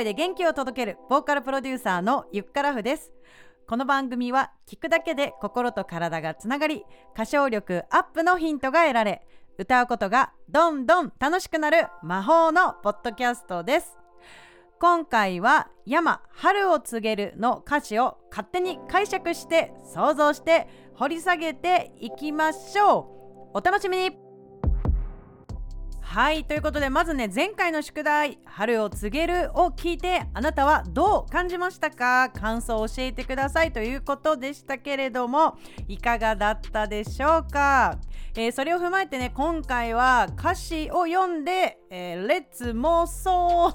声で元気を届けるボーカルプロデューサーのゆっからふです。この番組は聞くだけで心と体がつながり歌唱力アップのヒントが得られ歌うことがどんどん楽しくなる魔法のポッドキャストです。今回は「山春を告げる」の歌詞を勝手に解釈して想像して掘り下げていきましょう。お楽しみに。はいということでまずね前回の宿題「春を告げる」を聞いてあなたはどう感じましたか？感想を教えてくださいということでしたけれどもいかがだったでしょうか、えー、それを踏まえてね今回は歌詞を読んで「えー、レッツ妄想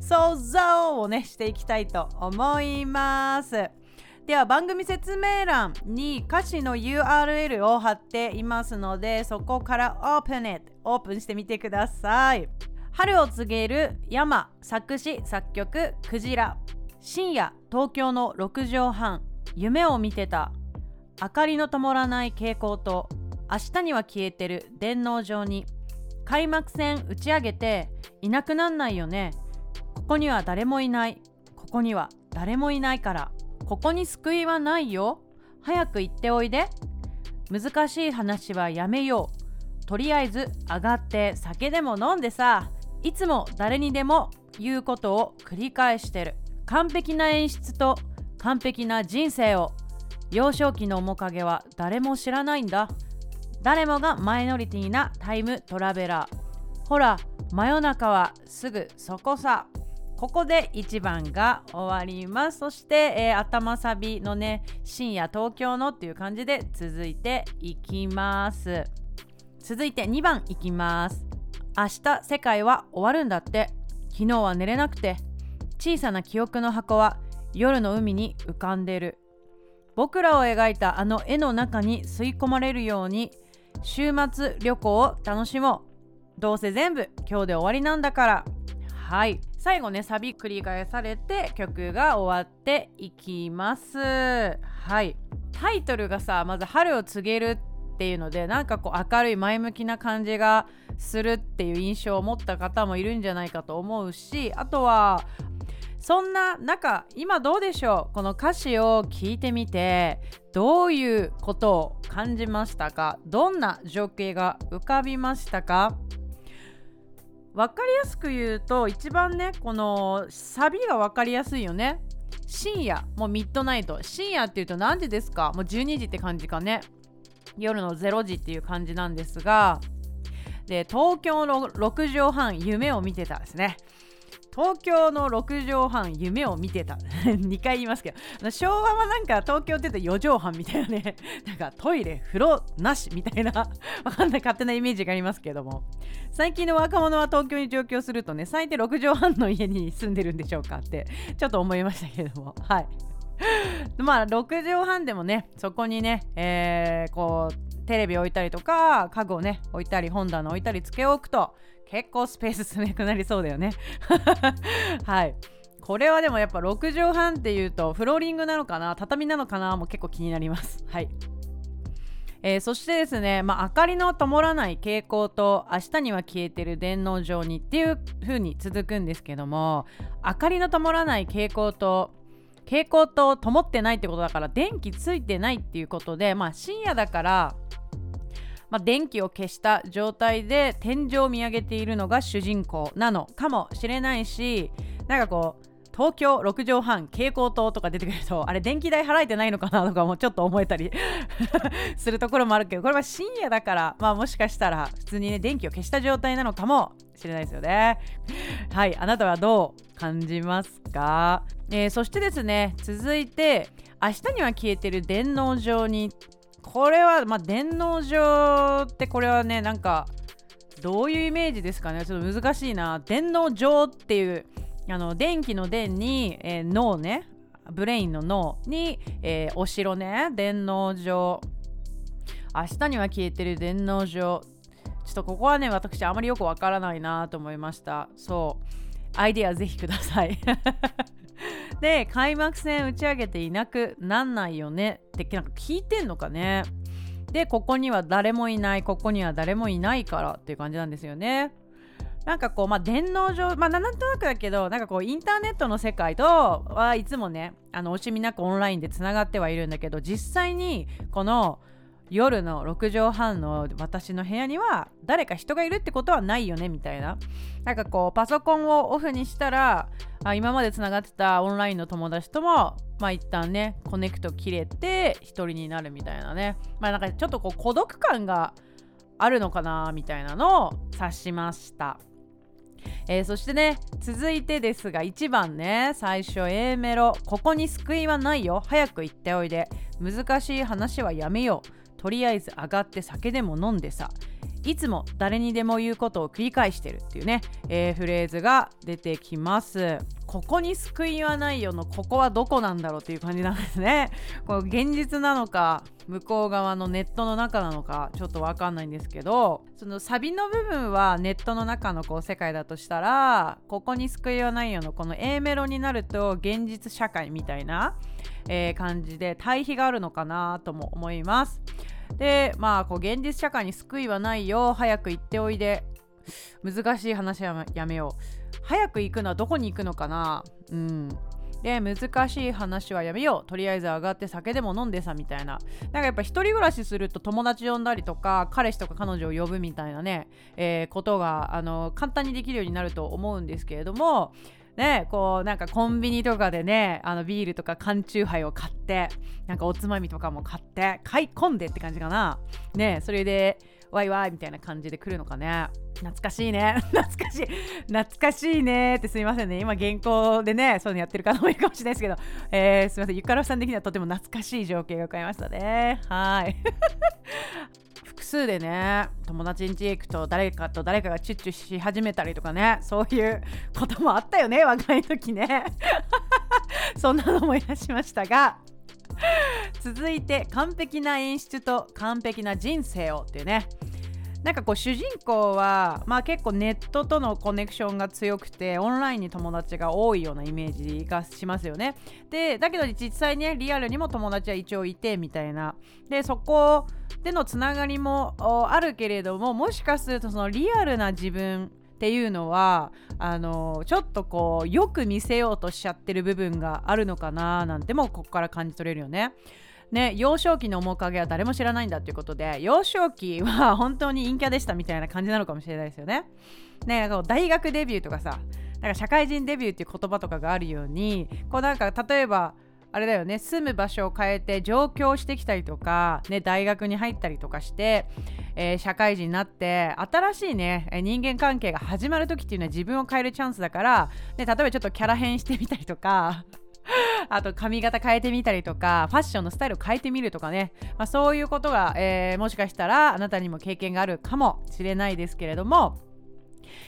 想像」をねしていきたいと思います。では番組説明欄に歌詞の URL を貼っていますのでそこから Open it オープンしてみてください。春を告げる山作詞作曲クジラ。深夜東京の6畳半。夢を見てた。明かりの灯らない蛍光灯。明日には消えてる。電脳上に。開幕戦打ち上げて。いなくなんないよね。ここには誰もいない。ここには誰もいないから。ここに救いはないよ。早く行っておいで。難しい話はやめよう。とりあえず上がって酒でも飲んでさ。いつも誰にでも言うことを繰り返してる。完璧な演出と完璧な人生を。幼少期の面影は誰も知らないんだ。誰もがマイノリティなタイムトラベラー。ほら真夜中はすぐそこさ。ここで1番が終わります。そして、えー、頭サビのね深夜東京のっていう感じで続いていきます。続いて2番いきます。明日世界は終わるんだって。昨日は寝れなくて。小さな記憶の箱は夜の海に浮かんでる。僕らを描いたあの絵の中に吸い込まれるように週末旅行を楽しもう。どうせ全部今日で終わりなんだから。はい。最後ねサビ繰り返されて曲が終わっていきます。はい。タイトルがさまず「春を告げる」っていうのでなんかこう明るい前向きな感じがするっていう印象を持った方もいるんじゃないかと思うしあとはそんな中今どうでしょう？この歌詞を聞いてみてどういうことを感じましたか？どんな情景が浮かびましたか？分かりやすく言うと一番ねこのサビが分かりやすいよね。深夜もうミッドナイト。深夜っていうと何時ですか？もう12時って感じかね。夜の0時っていう感じなんですがで東京の6畳半夢を見てたですね。東京の6畳半夢を見てた。2回言いますけど。昭和はなんか東京って言うと4畳半みたいなね。なんかトイレ風呂なしみたいな。わかんない勝手なイメージがありますけども。最近の若者は東京に上京するとね最低6畳半の家に住んでるんでしょうかってちょっと思いましたけども。はい。まあ6畳半でもねそこにね、えー、こうテレビ置いたりとか家具をね置いたり本棚置いたりつけ置くと結構スペース少なくなりそうだよね。はい。これはでもやっぱ6畳半っていうとフローリングなのかな畳なのかなも結構気になります。はい。えー、そしてですね、まあ、明かりの灯らない傾向と明日には消えてる電脳上にっていう風に続くんですけども明かりの灯らない傾向と蛍光灯灯ってないってことだから電気ついてないっていうことでまあ深夜だからまあ、電気を消した状態で天井を見上げているのが主人公なのかもしれないしなんかこう東京6畳半蛍光灯とか出てくるとあれ電気代払えてないのかなとかもちょっと思えたり するところもあるけどこれは深夜だからまあもしかしたら普通にね電気を消した状態なのかもしれないですよね。はいあなたはどう感じますか、えー、そしてですね続いて明日には消えてる電脳上にこれはまあ電脳上ってこれはねなんかどういうイメージですかね。ちょっと難しいな。電脳上っていうあの電気の電に、えー、脳ね。ブレインの脳に、えー、お城ね。電脳上。明日には消えてる電脳上。ちょっとここはね私あまりよくわからないなと思いました。そう。アイデアぜひください。で開幕戦打ち上げていなくなんないよね。ってなんか聞いてんのかね。でここには誰もいない。ここには誰もいないからっていう感じなんですよね。なんかこうまあ電脳上まあなんとなくだけどなんかこうインターネットの世界とはいつもねあの惜しみなくオンラインでつながってはいるんだけど実際にこの夜の6畳半の私の部屋には誰か人がいるってことはないよねみたいな。なんかこうパソコンをオフにしたらあ今までつながってたオンラインの友達ともまあ一旦ねコネクト切れて一人になるみたいなね。まあなんかちょっとこう孤独感があるのかなみたいなのを指しました。えー、そしてね続いてですが1番ね最初 A メロ。ここに救いはないよ。早く行っておいで。難しい話はやめよう。とりあえず上がって酒でも飲んでさ。いつも誰にでも言うことを繰り返してるっていうね、えー、フレーズが出てきます。ここに救いはないよのここはどこなんだろうっていう感じなんですね。この現実なのか向こう側のネットの中なのかちょっとわかんないんですけどそのサビの部分はネットの中のこう世界だとしたらここに救いはないよのこの A メロになると現実社会みたいな、えー、感じで対比があるのかなとも思います。でまあこう現実社会に救いはないよ。早く行っておいで。難しい話はやめよう。早く行くのはどこに行くのかな。うん。で難しい話はやめよう。とりあえず上がって酒でも飲んでさみたいな。なんかやっぱ一人暮らしすると友達呼んだりとか彼氏とか彼女を呼ぶみたいなね、えー、ことがあの簡単にできるようになると思うんですけれどもねこうなんかコンビニとかでねあのビールとか缶チューハイを買ってなんかおつまみとかも買って買い込んでって感じかな。ねそれでワイワイみたいな感じで来るのかね。懐かしいね。懐かしい。懐かしいね。ってすみませんね。今原稿でねそういうのやってる方もいるかもしれないですけど、えー、すみません。ゆかろさん的にはとても懐かしい情景が浮かびましたね。はい。数でね友達ん家行くと誰かと誰かがチュッチュし始めたりとかねそういうこともあったよね若い時ね。そんなのもいらしましたが続いて完璧な演出と完璧な人生をっていうね。なんかこう主人公は、まあ、結構ネットとのコネクションが強くてオンラインに友達が多いようなイメージがしますよね。でだけど実際ねリアルにも友達は一応いてみたいな。でそこでのつながりもあるけれどももしかするとそのリアルな自分っていうのはあのちょっとこうよく見せようとしちゃってる部分があるのかななんてもここから感じ取れるよね。ね、幼少期の面影は誰も知らないんだっていうことで幼少期は本当に陰キャでしたみたいな感じなのかもしれないですよね。ね大学デビューとかさなんか社会人デビューっていう言葉とかがあるようにこうなんか例えばあれだよね住む場所を変えて上京してきたりとか、ね、大学に入ったりとかして、えー、社会人になって新しいね人間関係が始まる時っていうのは自分を変えるチャンスだから、ね、例えばちょっとキャラ変してみたりとか あと髪型変えてみたりとかファッションのスタイルを変えてみるとかね、まあ、そういうことが、えー、もしかしたらあなたにも経験があるかもしれないですけれども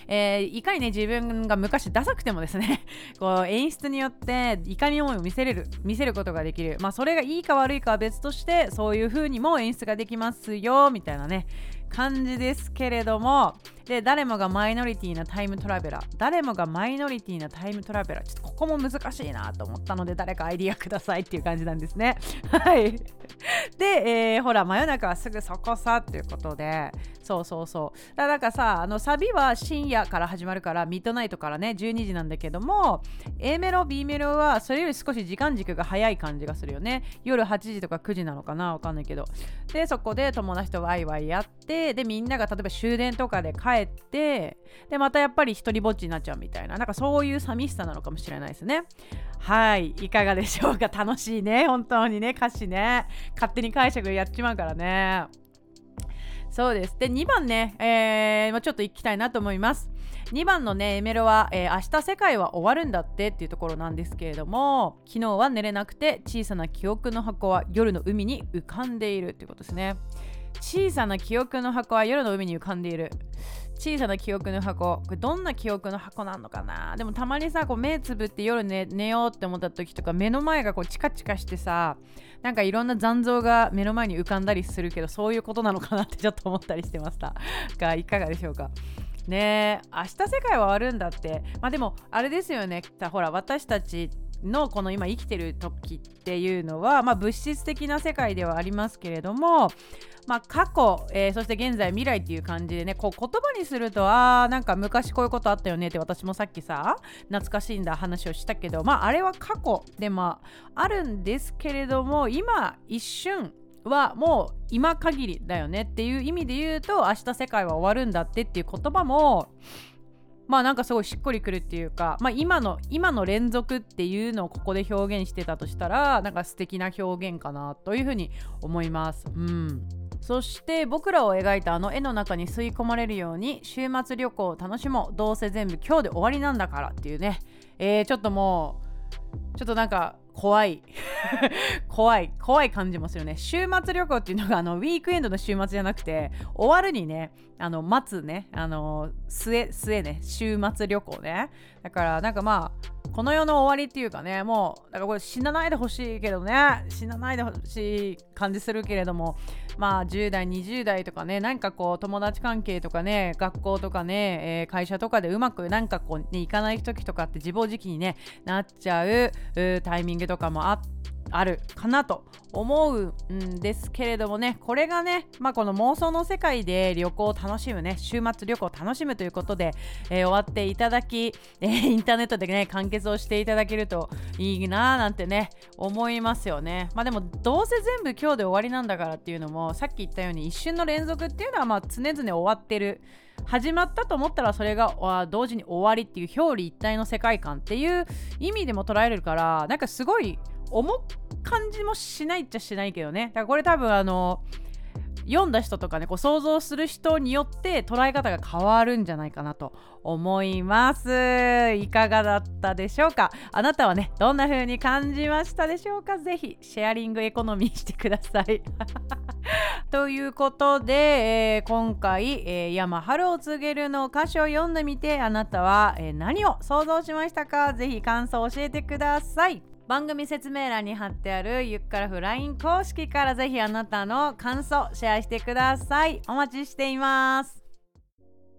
えー、いかにね自分が昔ダサくてもですね こう演出によっていかに思いを見せれる見せることができる。まあそれがいいか悪いかは別としてそういう風にも演出ができますよみたいなね。感じですけれどもで誰もがマイノリティなタイムトラベラー。誰もがマイノリティなタイムトラベラー。ちょっとここも難しいなと思ったので誰かアイディアくださいっていう感じなんですね。はい。で、えー、ほら真夜中はすぐそこさっていうことで。そうそうそう。だからさあのサビは深夜から始まるからミッドナイトからね12時なんだけども A メロ B メロはそれより少し時間軸が早い感じがするよね。夜8時とか9時なのかな？わかんないけど。でそこで友達とワイワイやってでみんなが例えば終電とかで帰ってでまたやっぱり一人ぼっちになっちゃうみたいななんかそういう寂しさなのかもしれないですねはいいかがでしょうか？楽しいね本当にね歌詞ね勝手に解釈やっちまうからねそうです。で、2番ね、えー、ちょっと行きたいなと思います。2番のね、エメロは、えー、明日世界は終わるんだってっていうところなんですけれども、昨日は寝れなくて小さな記憶の箱は夜の海に浮かんでいるっていうことですね。小さな記憶の箱は夜の海に浮かんでいる。小さな記憶の箱。これどんな記憶の箱なのかな？でもたまにさこう目つぶって夜寝寝ようって思った時とか目の前がこうチカチカしてさなんかいろんな残像が目の前に浮かんだりするけどそういうことなのかなってちょっと思ったりしてました。がいかがでしょうか？ねえ明日世界は終わるんだって。まあでもあれですよね。ほら私たちのこの今生きてる時っていうのは、まあ、物質的な世界ではありますけれども、まあ、過去、えー、そして現在未来っていう感じでねこう言葉にするとあーなんか昔こういうことあったよねって私もさっきさ懐かしいんだ話をしたけどまああれは過去でまああるんですけれども今一瞬はもう今限りだよねっていう意味で言うと明日世界は終わるんだってっていう言葉もまあなんかすごいしっくりくるっていうか、まあ、今の今の連続っていうのをここで表現してたとしたらなんか素敵な表現かなというふうに思います。うん。そして僕らを描いたあの絵の中に吸い込まれるように週末旅行を楽しもう。どうせ全部今日で終わりなんだからっていうね、えー、ちょっともうちょっとなんか怖い。怖い怖い感じもすよね。週末旅行っていうのがあのウィークエンドの週末じゃなくて終わるにねあの待つねあの末末ね週末旅行ね。だからなんかまあこの世の終わりっていうかねもうだからこれ死なないでほしいけどね死なないでほしい感じするけれどもまあ10代20代とかねなんかこう友達関係とかね学校とかね、えー、会社とかでうまくなんかこう、ね、行かない時とかって自暴自棄に、ね、なっちゃうタイミングとかもあってあるかなと思うんですけれどもね。これがね、まあ、この妄想の世界で旅行を楽しむね週末旅行を楽しむということで、えー、終わっていただき、えー、インターネットでね完結をしていただけるといいなーなんてね思いますよね。まあでもどうせ全部今日で終わりなんだからっていうのもさっき言ったように一瞬の連続っていうのはまあ常々終わってる。始まったと思ったらそれが同時に終わりっていう表裏一体の世界観っていう意味でも捉えれるからなんかすごい重感じもしないっちゃしないけどね。だからこれ多分あの読んだ人とかねこう想像する人によって捉え方が変わるんじゃないかなと思います。いかがだったでしょうか？あなたはねどんな風に感じましたでしょうか？ぜひシェアリングエコノミーしてください。ということで、えー、今回、えー、山春を告げるの歌詞を読んでみてあなたは、えー、何を想像しましたか？ぜひ感想を教えてください。番組説明欄に貼ってあるゆっからフライン公式からぜひあなたの感想シェアしてください。お待ちしています。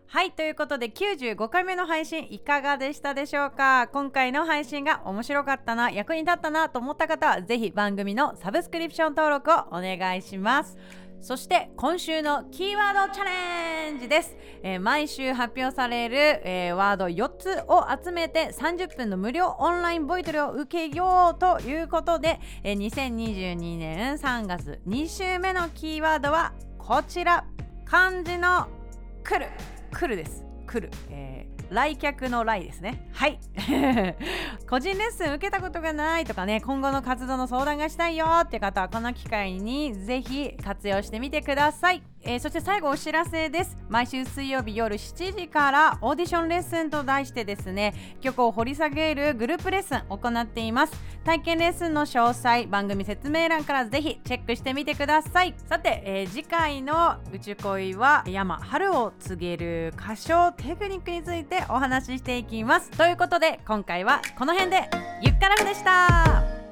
はいということで95回目の配信いかがでしたでしょうか？今回の配信が面白かったな役に立ったなと思った方はぜひ番組のサブスクリプション登録をお願いします。そして今週のキーワードチャレンジです、えー、毎週発表される、えー、ワード4つを集めて30分の無料オンラインボイトレを受けようということで、えー、2022年3月2週目のキーワードはこちら。漢字の来る。来るです。来る、えー来客の来ですね。はい。個人レッスン受けたことがないとかね今後の活動の相談がしたいよって方はこの機会にぜひ活用してみてください。えー、そして最後お知らせです。毎週水曜日夜7時からオーディションレッスンと題してですね曲を掘り下げるグループレッスン行っています。体験レッスンの詳細番組説明欄からぜひチェックしてみてください。さて、えー、次回の宇宙恋は山春を告げる歌唱テクニックについてお話ししていきます。ということで今回はこの辺で。ゆっからふでした。